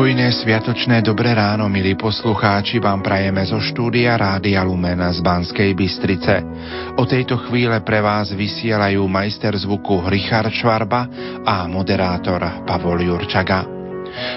Pokojné sviatočné dobré ráno, milí poslucháči, vám prajeme zo štúdia Rádia Lumena z Banskej Bystrice. O tejto chvíle pre vás vysielajú majster zvuku Richard Švarba a moderátor Pavol Jurčaga.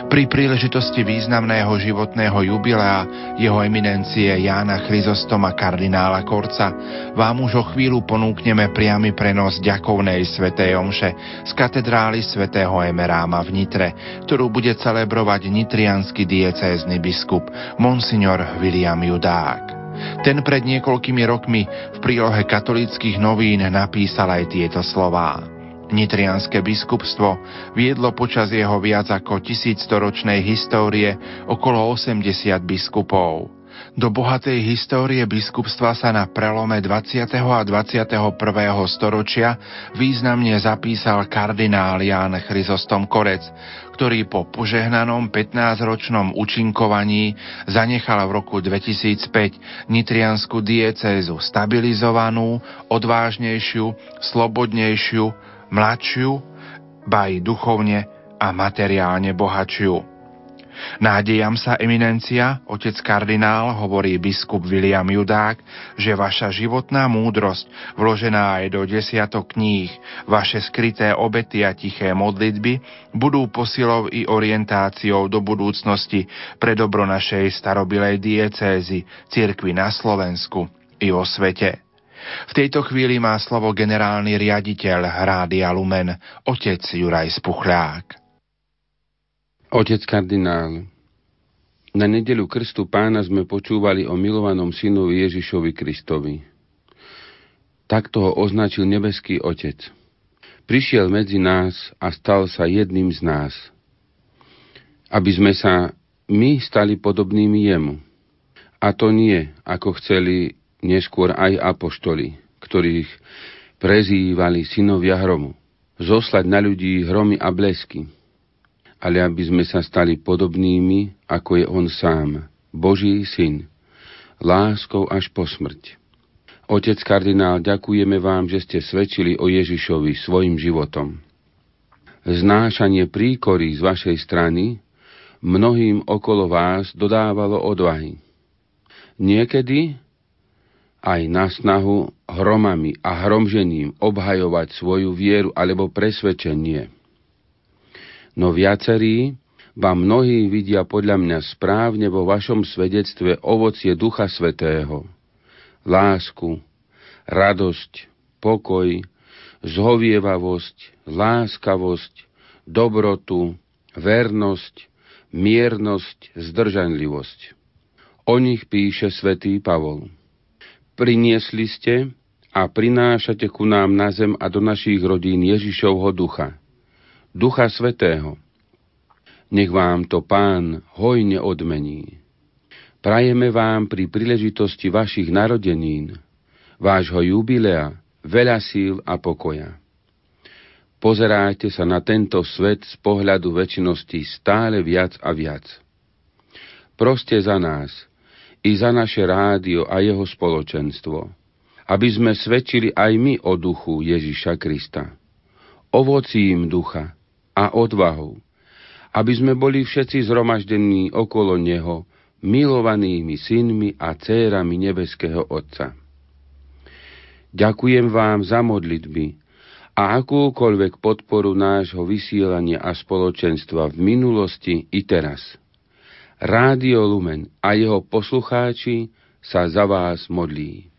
Pri príležitosti významného životného jubilea jeho eminencie Jána Chryzostoma kardinála Korca vám už o chvíľu ponúkneme priamy prenos ďakovnej svätej omše z katedrály svätého Emeráma v Nitre, ktorú bude celebrovať nitrianský diecézny biskup Monsignor William Judák. Ten pred niekoľkými rokmi v prílohe katolických novín napísal aj tieto slová. Nitrianské biskupstvo viedlo počas jeho viac ako tisícstoročnej histórie okolo 80 biskupov. Do bohatej histórie biskupstva sa na prelome 20. a 21. storočia významne zapísal kardinál Ján Chryzostom Korec, ktorý po požehnanom 15-ročnom účinkovaní zanechal v roku 2005 nitriansku diecézu stabilizovanú, odvážnejšiu, slobodnejšiu, mladšiu, ba i duchovne a materiálne bohatšiu. Nádejam sa, eminencia, otec kardinál, hovorí biskup William Judák, že vaša životná múdrosť, vložená aj do desiatok kníh, vaše skryté obety a tiché modlitby budú posilou i orientáciou do budúcnosti pre dobro našej starobilej diecézy, cirkvi na Slovensku i o svete. V tejto chvíli má slovo generálny riaditeľ Rádia Lumen, otec Juraj Spuchľák. Otec kardinál, na nedelu krstu pána sme počúvali o milovanom synovi Ježišovi Kristovi. Takto ho označil nebeský Otec. Prišiel medzi nás a stal sa jedným z nás. Aby sme sa my stali podobnými jemu. A to nie, ako chceli neskôr aj apoštoli, ktorých prezývali synovia hromu. Zoslať na ľudí hromy a blesky, ale aby sme sa stali podobnými, ako je on sám, Boží syn, láskou až po smrť. Otec kardinál, ďakujeme vám, že ste svedčili o Ježišovi svojim životom. Znášanie príkory z vašej strany mnohým okolo vás dodávalo odvahy. Niekedy aj na snahu hromami a hromžením obhajovať svoju vieru alebo presvedčenie. No viacerí, ba mnohí vidia podľa mňa správne vo vašom svedectve ovocie Ducha Svetého. Lásku, radosť, pokoj, zhovievavosť, láskavosť, dobrotu, vernosť, miernosť, zdržanlivosť. O nich píše svätý Pavol. Priniesli ste a prinášate ku nám na zem a do našich rodín Ježišovho ducha, ducha svetého. Nech vám to pán hojne odmení. Prajeme vám pri príležitosti vašich narodenín, vášho jubilea, veľa síl a pokoja. Pozeráte sa na tento svet z pohľadu väčšnosti stále viac a viac. Proste za nás – i za naše rádio a jeho spoločenstvo, aby sme svedčili aj my o duchu Ježiša Krista, ovocím ducha a odvahou, aby sme boli všetci zhromaždení okolo Neho, milovanými synmi a cérami nebeského Otca. Ďakujem vám za modlitby a akúkoľvek podporu nášho vysielania a spoločenstva v minulosti i teraz – Rádio Lumen a jeho poslucháči sa za vás modlí.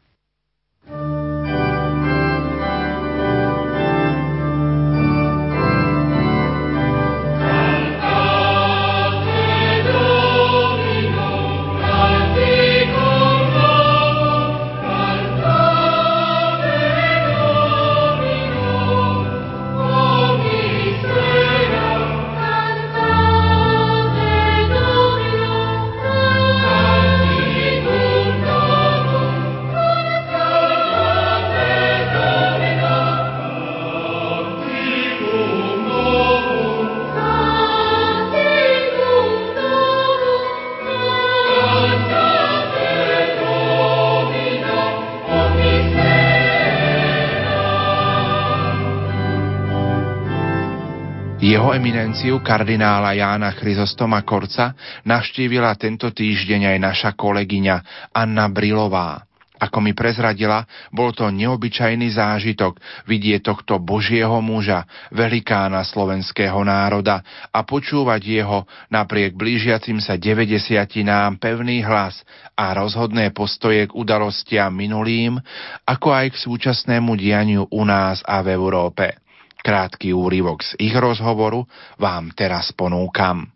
Eminenciu kardinála Jána Chryzostoma Korca navštívila tento týždeň aj naša kolegyňa Anna Brilová. Ako mi prezradila, bol to neobyčajný zážitok vidieť tohto Božieho muža, velikána slovenského národa a počúvať jeho napriek blížiacim sa 90 nám pevný hlas a rozhodné postoje k udalostiam minulým, ako aj k súčasnému dianiu u nás a v Európe. Krátky úryvok z ich rozhovoru vám teraz ponúkam.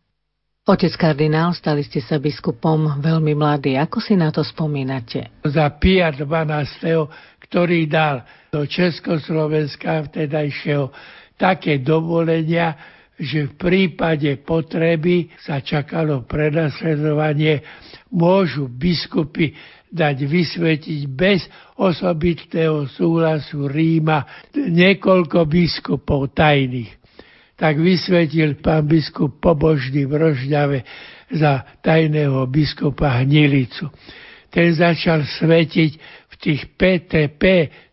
Otec kardinál, stali ste sa biskupom veľmi mladý. Ako si na to spomínate? Za Pia 12. ktorý dal do Československa vtedajšieho také dovolenia, že v prípade potreby sa čakalo prenasledovanie, môžu biskupy dať vysvetiť bez osobitného súhlasu Ríma niekoľko biskupov tajných tak vysvetil pán biskup pobožný v Rožňave za tajného biskupa Hnilicu. Ten začal svetiť v tých PTP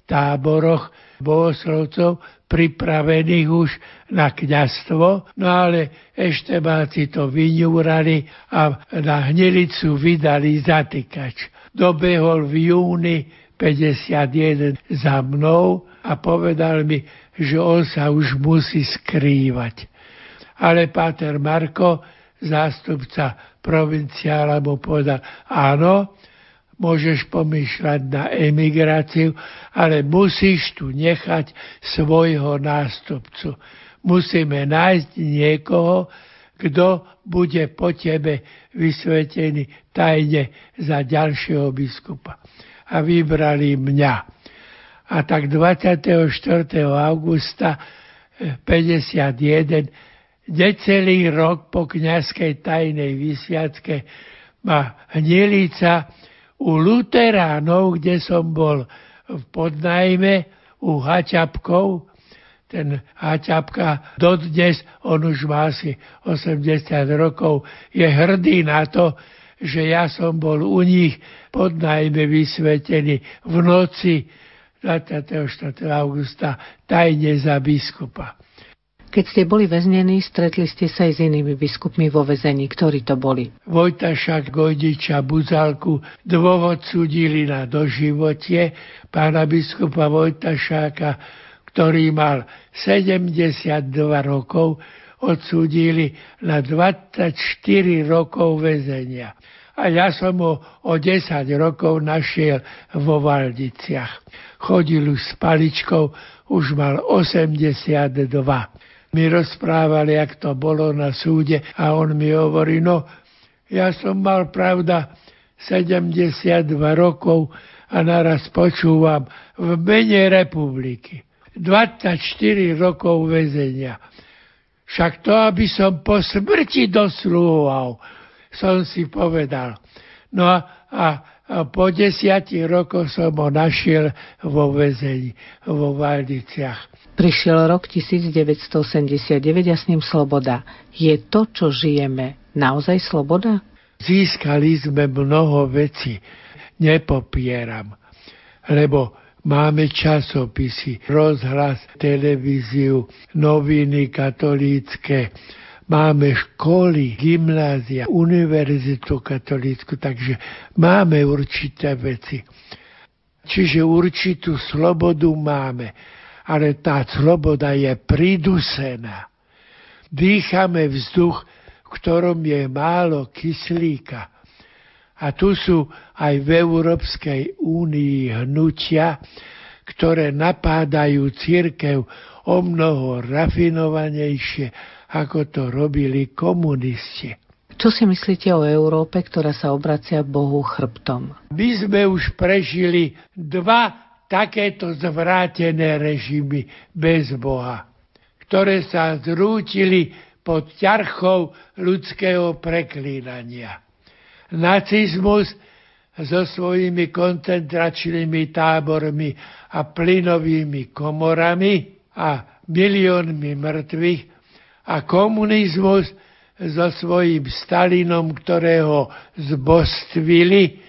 táboroch bohoslovcov pripravených už na kňastvo, no ale eštebáci to vyňúrali a na Hnilicu vydali zatýkač. Dobehol v júni 51 za mnou a povedal mi, že on sa už musí skrývať. Ale Páter Marko, zástupca provinciála, mu povedal, áno, môžeš pomýšľať na emigráciu, ale musíš tu nechať svojho nástupcu. Musíme nájsť niekoho, kto bude po tebe vysvetený tajne za ďalšieho biskupa. A vybrali mňa. A tak 24. augusta 51, necelý rok po kniazkej tajnej vysviacke ma hnilica u Luteránov, kde som bol v podnajme u Haťapkov, ten Haťapka dodnes, on už má asi 80 rokov, je hrdý na to, že ja som bol u nich podnajme vysvetený v noci 24. augusta tajne za biskupa. Keď ste boli väznení, stretli ste sa aj s inými biskupmi vo väzení. Ktorí to boli? Vojtašak, Gojdiča, Buzalku dôvod súdili na doživotie pána biskupa Vojtašáka, ktorý mal 72 rokov, odsúdili na 24 rokov väzenia a ja som ho o 10 rokov našiel vo Valdiciach. Chodil už s paličkou, už mal 82. Mi rozprávali, jak to bolo na súde a on mi hovorí, no ja som mal pravda 72 rokov a naraz počúvam v mene republiky. 24 rokov väzenia. Však to, aby som po smrti dosluhoval, som si povedal. No a, a, a po desiatich rokoch som ho našiel vo väzení, vo Valdiciach. Prišiel rok 1989 a s ním sloboda. Je to, čo žijeme, naozaj sloboda? Získali sme mnoho vecí, nepopieram, lebo máme časopisy, rozhlas, televíziu, noviny katolícke, máme školy, gymnázia, univerzitu katolícku, takže máme určité veci. Čiže určitú slobodu máme, ale tá sloboda je pridusená. Dýchame vzduch, v ktorom je málo kyslíka. A tu sú aj v Európskej únii hnutia, ktoré napádajú církev o mnoho rafinovanejšie ako to robili komunisti. Čo si myslíte o Európe, ktorá sa obracia Bohu chrbtom? My sme už prežili dva takéto zvrátené režimy bez Boha, ktoré sa zrútili pod ťarchou ľudského preklínania. Nacizmus so svojimi koncentračnými tábormi a plynovými komorami a miliónmi mŕtvych a komunizmus so svojím Stalinom, ktorého zbostvili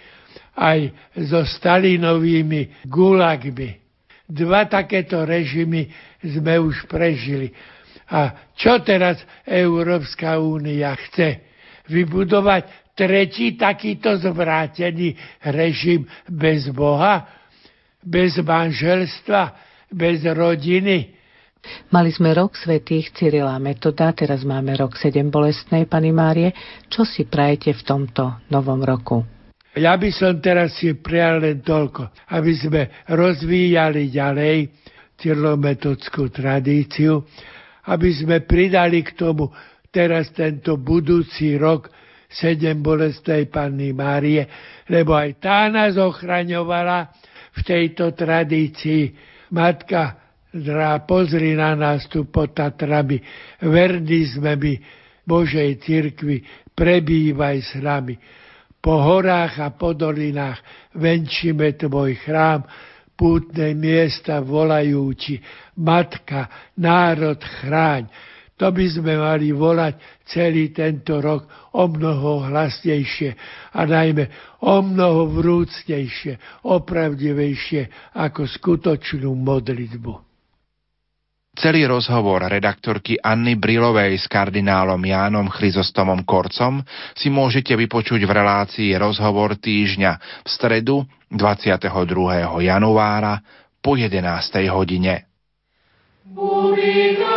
aj so Stalinovými gulagmi. Dva takéto režimy sme už prežili. A čo teraz Európska únia chce? Vybudovať tretí takýto zvrátený režim bez Boha, bez manželstva, bez rodiny. Mali sme rok svetých Cyrila Metoda, teraz máme rok sedem bolestnej, pani Márie. Čo si prajete v tomto novom roku? Ja by som teraz si prijal len toľko, aby sme rozvíjali ďalej cyrilometodskú tradíciu, aby sme pridali k tomu teraz tento budúci rok sedem bolestnej Panny Márie, lebo aj tá nás ochraňovala v tejto tradícii. Matka, drá, pozri na nás tu pod Tatrami, verní sme my Božej cirkvi, prebývaj s nami po horách a po dolinách venčíme tvoj chrám, pútne miesta volajúči, Matka, národ chráň. To by sme mali volať celý tento rok o mnoho hlasnejšie a najmä o mnoho vrúcnejšie, opravdivejšie ako skutočnú modlitbu. Celý rozhovor redaktorky Anny Brilovej s kardinálom Jánom Chryzostomom Korcom si môžete vypočuť v relácii Rozhovor týždňa v stredu 22. januára po 11. hodine. Bubika.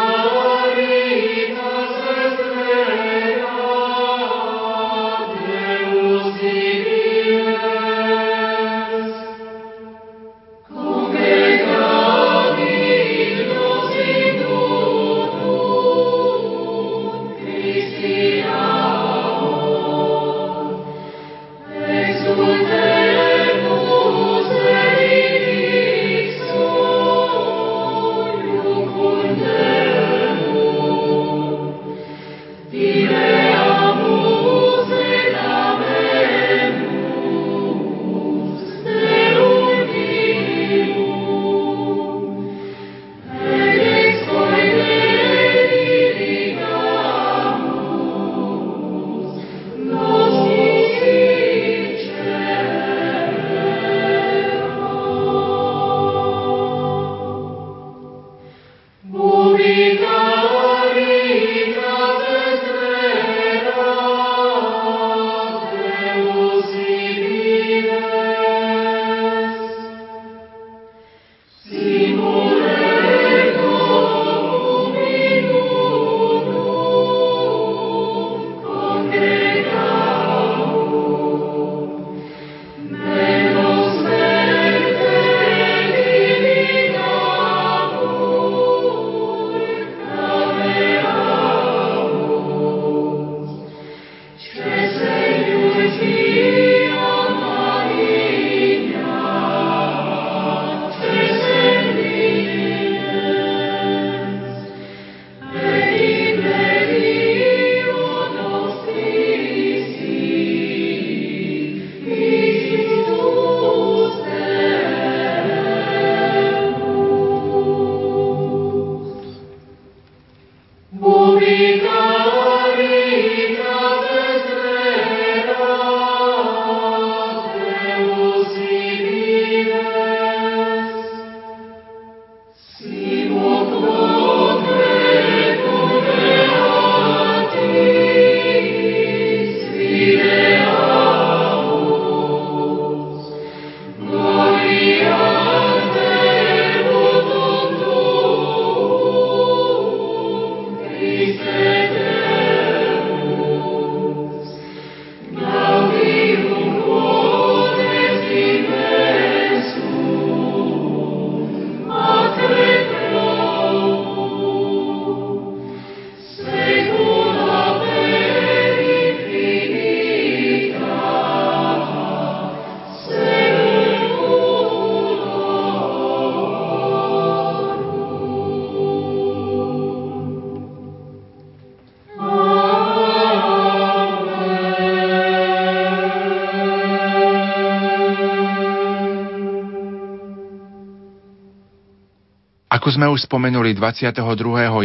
Ako sme už spomenuli 22.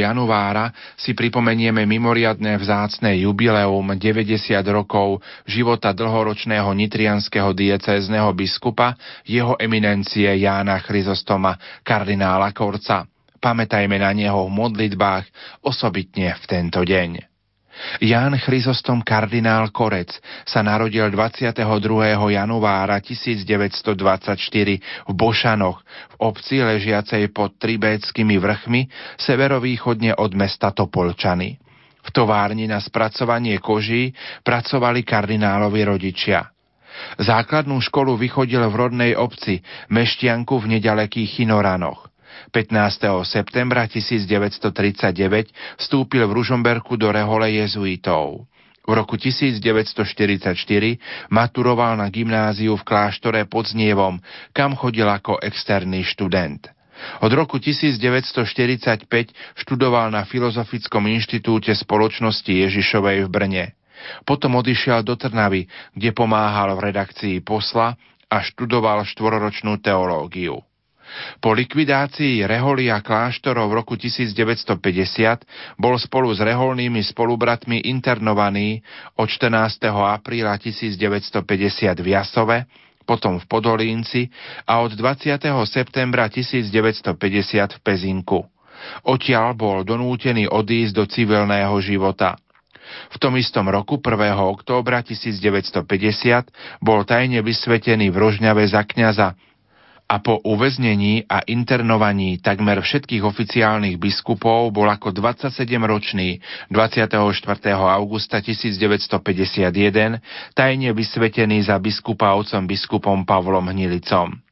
januára, si pripomenieme mimoriadné vzácne jubileum 90 rokov života dlhoročného nitrianského diecézneho biskupa, jeho eminencie Jána Chryzostoma, kardinála Korca. pamätajme na neho v modlitbách, osobitne v tento deň. Ján Chryzostom kardinál Korec sa narodil 22. januára 1924 v Bošanoch, v obci ležiacej pod Tribéckými vrchmi, severovýchodne od mesta Topolčany. V továrni na spracovanie koží pracovali kardinálovi rodičia. Základnú školu vychodil v rodnej obci, Meštianku v nedalekých Chinoranoch. 15. septembra 1939 vstúpil v Ružomberku do rehole jezuitov. V roku 1944 maturoval na gymnáziu v kláštore pod Znievom, kam chodil ako externý študent. Od roku 1945 študoval na Filozofickom inštitúte spoločnosti Ježišovej v Brne. Potom odišiel do Trnavy, kde pomáhal v redakcii posla a študoval štvoročnú teológiu. Po likvidácii reholia kláštorov v roku 1950 bol spolu s reholnými spolubratmi internovaný od 14. apríla 1950 v Jasove, potom v Podolínci a od 20. septembra 1950 v Pezinku. Odtiaľ bol donútený odísť do civilného života. V tom istom roku 1. októbra 1950 bol tajne vysvetený v Rožňave za kňaza a po uväznení a internovaní takmer všetkých oficiálnych biskupov bol ako 27-ročný 24. augusta 1951 tajne vysvetený za biskupa otcom biskupom Pavlom Hnilicom.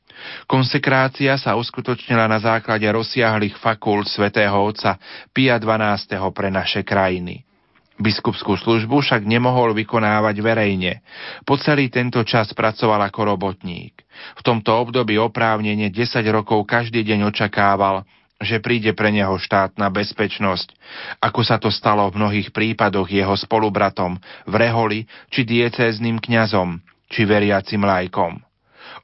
Konsekrácia sa uskutočnila na základe rozsiahlých fakult svätého Otca Pia XII. pre naše krajiny. Biskupskú službu však nemohol vykonávať verejne. Po celý tento čas pracoval ako robotník. V tomto období oprávnene 10 rokov každý deň očakával, že príde pre neho štátna bezpečnosť, ako sa to stalo v mnohých prípadoch jeho spolubratom v Reholi či diecézným kňazom, či veriacim lajkom.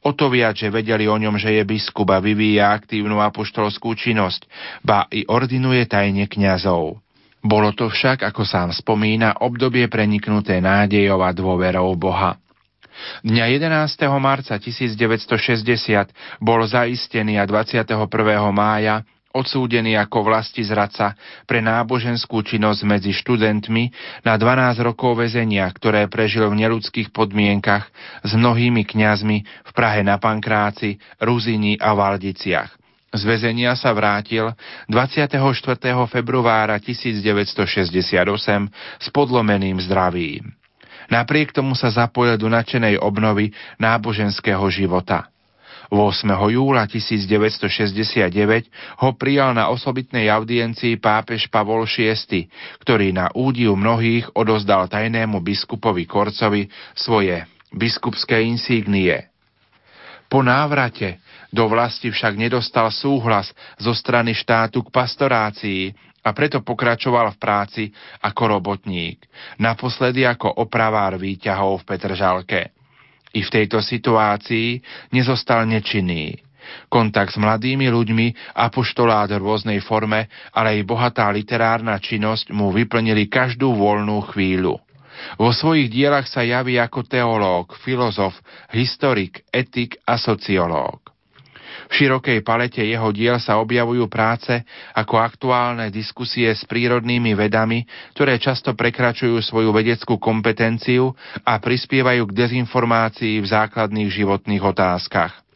O to viac, že vedeli o ňom, že je biskup a vyvíja aktívnu apoštolskú činnosť, ba i ordinuje tajne kňazov. Bolo to však, ako sám spomína, obdobie preniknuté nádejou a dôverou Boha. Dňa 11. marca 1960 bol zaistený a 21. mája odsúdený ako vlasti zradca pre náboženskú činnosť medzi študentmi na 12 rokov väzenia, ktoré prežil v neludských podmienkach s mnohými kňazmi v Prahe na Pankráci, Ruzini a Valdiciach. Z väzenia sa vrátil 24. februára 1968 s podlomeným zdravím. Napriek tomu sa zapojil do nadšenej obnovy náboženského života. 8. júla 1969 ho prijal na osobitnej audiencii pápež Pavol VI, ktorý na údiu mnohých odozdal tajnému biskupovi Korcovi svoje biskupské insígnie. Po návrate do vlasti však nedostal súhlas zo strany štátu k pastorácii a preto pokračoval v práci ako robotník, naposledy ako opravár výťahov v Petržalke. I v tejto situácii nezostal nečinný. Kontakt s mladými ľuďmi, apoštolát v rôznej forme, ale aj bohatá literárna činnosť mu vyplnili každú voľnú chvíľu. Vo svojich dielach sa javí ako teológ, filozof, historik, etik a sociológ. V širokej palete jeho diel sa objavujú práce ako aktuálne diskusie s prírodnými vedami, ktoré často prekračujú svoju vedeckú kompetenciu a prispievajú k dezinformácii v základných životných otázkach.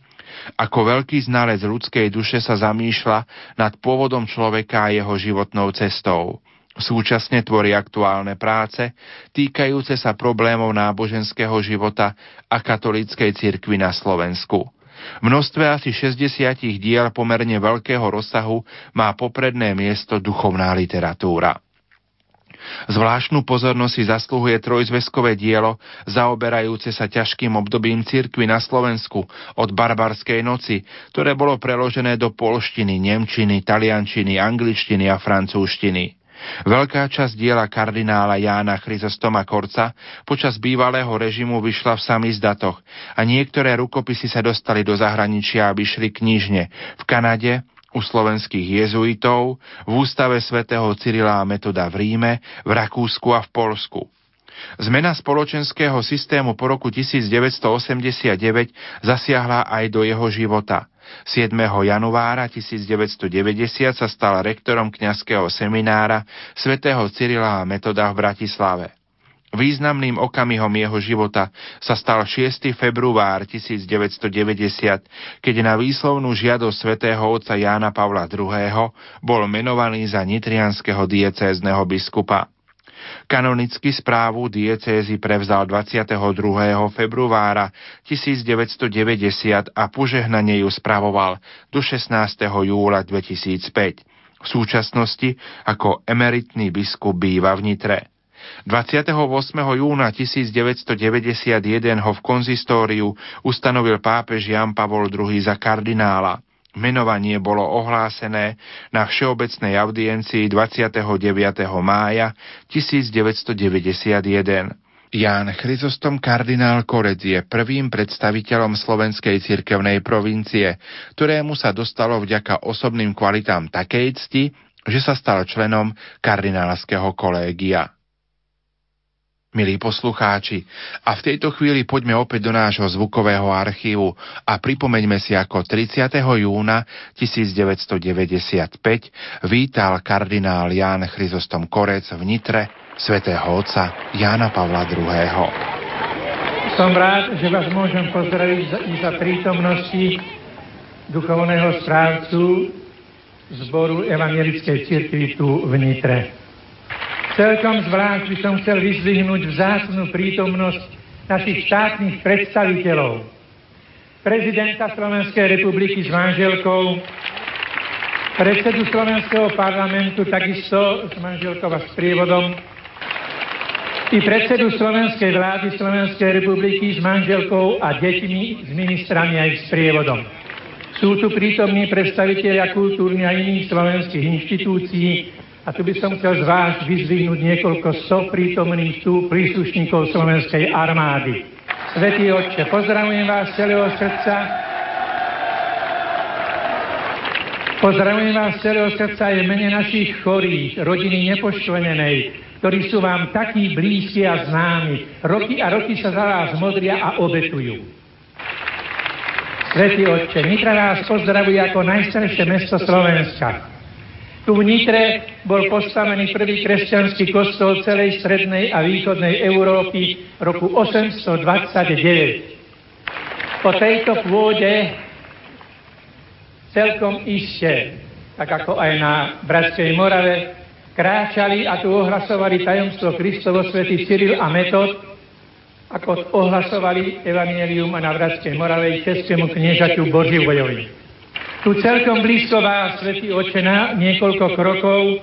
Ako veľký znalec ľudskej duše sa zamýšľa nad pôvodom človeka a jeho životnou cestou. Súčasne tvorí aktuálne práce týkajúce sa problémov náboženského života a katolíckej cirkvi na Slovensku. V množstve asi 60 diel pomerne veľkého rozsahu má popredné miesto duchovná literatúra. Zvláštnu pozornosť si zasluhuje trojzveskové dielo, zaoberajúce sa ťažkým obdobím cirkvy na Slovensku od barbarskej noci, ktoré bolo preložené do polštiny, nemčiny, taliančiny, angličtiny a francúzštiny. Veľká časť diela kardinála Jána Chryzostoma Korca počas bývalého režimu vyšla v samizdatoch a niektoré rukopisy sa dostali do zahraničia a vyšli knižne v Kanade, u slovenských jezuitov, v ústave svätého Cyrila a Metoda v Ríme, v Rakúsku a v Polsku. Zmena spoločenského systému po roku 1989 zasiahla aj do jeho života – 7. januára 1990 sa stal rektorom kňazského seminára svätého Cyrila a Metoda v Bratislave. Významným okamihom jeho života sa stal 6. február 1990, keď na výslovnú žiadosť svätého otca Jána Pavla II. bol menovaný za nitrianského diecézneho biskupa. Kanonicky správu diecézy prevzal 22. februára 1990 a požehnanie ju spravoval do 16. júla 2005. V súčasnosti ako emeritný biskup býva v Nitre. 28. júna 1991 ho v konzistóriu ustanovil pápež Jan Pavol II za kardinála. Menovanie bolo ohlásené na všeobecnej audiencii 29. mája 1991. Ján Chryzostom kardinál Korec je prvým predstaviteľom slovenskej cirkevnej provincie, ktorému sa dostalo vďaka osobným kvalitám takej cti, že sa stal členom kardinálskeho kolégia. Milí poslucháči, a v tejto chvíli poďme opäť do nášho zvukového archívu a pripomeňme si, ako 30. júna 1995 vítal kardinál Ján Chryzostom Korec v Nitre svätého otca Jána Pavla II. Som rád, že vás môžem pozdraviť i za prítomnosti duchovného správcu zboru Evangelickej cirkvi tu v Nitre. Celkom zvlášť by som chcel vyzvihnúť vzácnú prítomnosť našich štátnych predstaviteľov, prezidenta Slovenskej republiky s manželkou, predsedu Slovenského parlamentu takisto s manželkou a s prievodom, i predsedu Slovenskej vlády Slovenskej republiky s manželkou a deťmi, s ministrami aj s prievodom. Sú tu prítomní predstavitelia kultúrnych a iných slovenských inštitúcií, a tu by som chcel zvlášť vyzvihnúť niekoľko sto prítomných tu príslušníkov Slovenskej armády. Svetý Otče, pozdravujem vás z celého srdca. Pozdravujem vás z celého srdca aj mene našich chorých, rodiny nepoškvrnenej, ktorí sú vám takí blízki a známi. Roky a roky sa za vás modria a obetujú. Svetý Otče, Nitra vás pozdravuje ako najstaršie mesto Slovenska. Tu v Nitre bol postavený prvý kresťanský kostol celej strednej a východnej Európy roku 829. Po tejto pôde celkom iste, tak ako aj na Bratskej Morave, kráčali a tu ohlasovali tajomstvo Kristovo svätý Cyril a Metod, ako ohlasovali Evangelium a na Bratskej Morave českému kniežaťu Boživojovi. Tu celkom blízko vás, Svetý Oče, na niekoľko krokov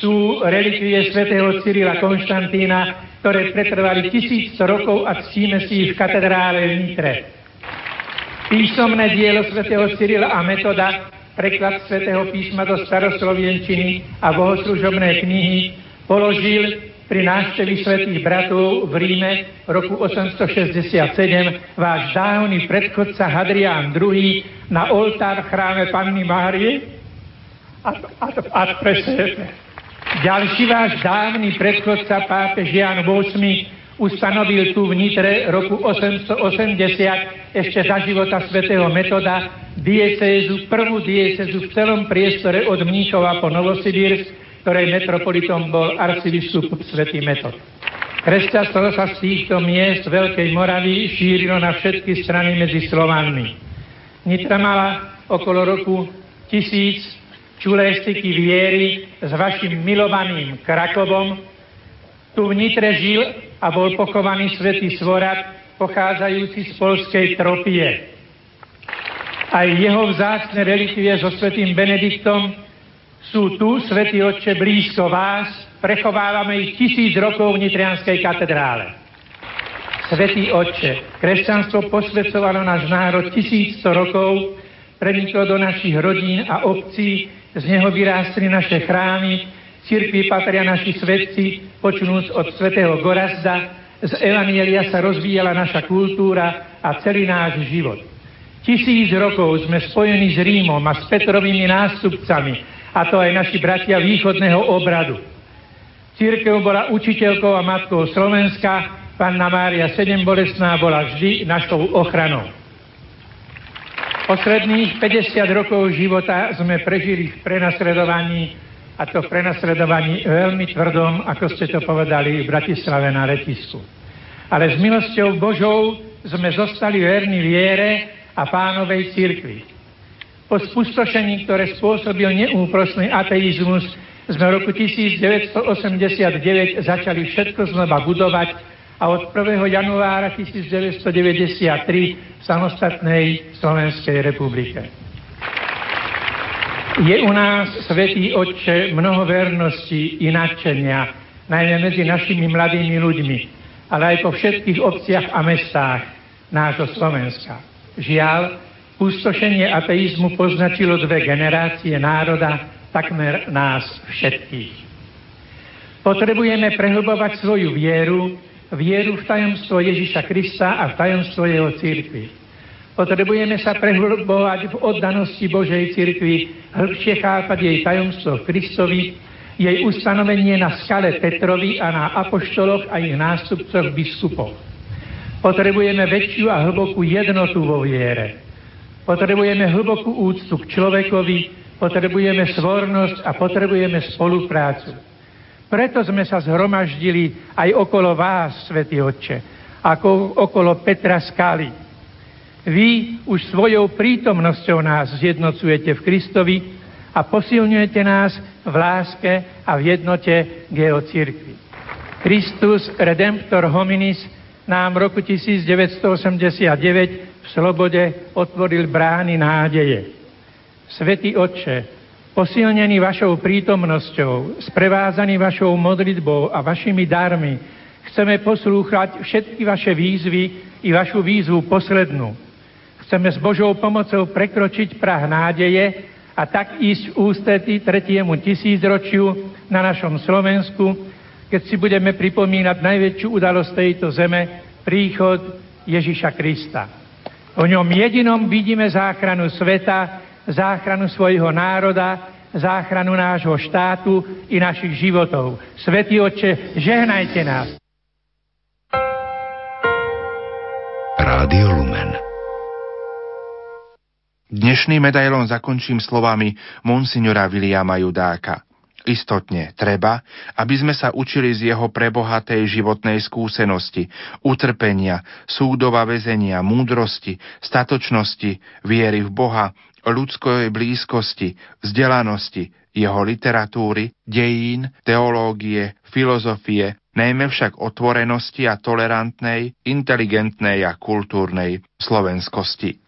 sú relikvie svätého Cyrila Konštantína, ktoré pretrvali tisíc rokov a ctíme si ich v katedrále v Nitre. Písomné dielo svätého Cyrila a Metoda, preklad svätého písma do staroslovienčiny a bohoslužobné knihy položil pri návštevi svetých bratov v Ríme roku 867 váš dávny predchodca Hadrián II na oltár v chráme Panny Márie a, a, a presne. Ďalší váš dávny predchodca pápež Jan VIII ustanovil tu v Nitre roku 880 ešte za života svätého Metoda diecézu, prvú diecézu v celom priestore od Mníchova po Novosibírsk ktorej metropolitom bol arcibiskup svätý Metod. Kresťanstvo sa z týchto miest Veľkej Moravy šírilo na všetky strany medzi Slovanmi. Nitra mala okolo roku tisíc čuléstiky viery s vašim milovaným Krakovom. Tu v Nitre žil a bol pochovaný svätý Svorad, pochádzajúci z polskej tropie. Aj jeho vzácne relikvie so svätým Benediktom sú tu, Svetý Otče, blízko vás, prechovávame ich tisíc rokov v Nitrianskej katedrále. Svetý Otče, kresťanstvo posvedcovalo náš národ tisícsto rokov, preniklo do našich rodín a obcí, z neho vyrástli naše chrámy, cirkvi patria naši svetci, počnúc od svätého Gorazda, z Evanielia sa rozvíjala naša kultúra a celý náš život. Tisíc rokov sme spojení s Rímom a s Petrovými nástupcami, a to aj naši bratia východného obradu. Církev bola učiteľkou a matkou Slovenska, Panna Mária Sedem Bolesná bola vždy našou ochranou. Posledných 50 rokov života sme prežili v prenasledovaní a to v prenasledovaní veľmi tvrdom, ako ste to povedali v Bratislave na letisku. Ale s milosťou Božou sme zostali verní viere a pánovej cirkvi. Po spustošení, ktoré spôsobil neúprosný ateizmus, sme v roku 1989 začali všetko znova budovať a od 1. januára 1993 v samostatnej Slovenskej republike. Je u nás, Svetý Otče, mnoho vernosti i nadšenia, najmä medzi našimi mladými ľuďmi, ale aj po všetkých obciach a mestách nášho Slovenska. Žiaľ, pustošenie ateizmu poznačilo dve generácie národa, takmer nás všetkých. Potrebujeme prehlbovať svoju vieru, vieru v tajomstvo Ježiša Krista a v tajomstvo jeho církvy. Potrebujeme sa prehlbovať v oddanosti Božej církvy, hĺbšie chápať jej tajomstvo v Kristovi, jej ustanovenie na skale Petrovi a na apoštoloch a ich nástupcoch biskupoch. Potrebujeme väčšiu a hlbokú jednotu vo viere. Potrebujeme hlbokú úctu k človekovi, potrebujeme svornosť a potrebujeme spoluprácu. Preto sme sa zhromaždili aj okolo vás, Svetý Otče, ako okolo Petra Skaly. Vy už svojou prítomnosťou nás zjednocujete v Kristovi a posilňujete nás v láske a v jednote církvi. Kristus Redemptor Hominis nám v roku 1989 v Slobode otvoril brány nádeje. Svetý Otče, Posilnený vašou prítomnosťou, sprevázaný vašou modlitbou a vašimi darmi, chceme poslúchať všetky vaše výzvy i vašu výzvu poslednú. Chceme s Božou pomocou prekročiť prah nádeje a tak ísť v ústretí tretiemu tisícročiu na našom Slovensku, keď si budeme pripomínať najväčšiu udalosť tejto zeme, príchod Ježiša Krista. O ňom jedinom vidíme záchranu sveta, záchranu svojho národa, záchranu nášho štátu i našich životov. Svetý Otče, žehnajte nás. Rádio Lumen Dnešný medailón zakončím slovami monsignora Viliama Judáka. Istotne treba, aby sme sa učili z jeho prebohatej životnej skúsenosti, utrpenia, súdova väzenia, múdrosti, statočnosti, viery v Boha, ľudskej blízkosti, vzdelanosti, jeho literatúry, dejín, teológie, filozofie, najmä však otvorenosti a tolerantnej, inteligentnej a kultúrnej slovenskosti.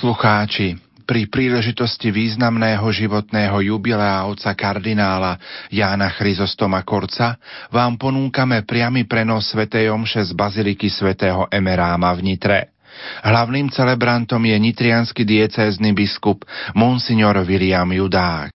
Poslucháči, pri príležitosti významného životného jubilea oca kardinála Jána Chryzostoma Korca vám ponúkame priamy prenos svätej Omše z Baziliky svätého Emeráma v Nitre. Hlavným celebrantom je nitrianský diecézny biskup Monsignor William Judák.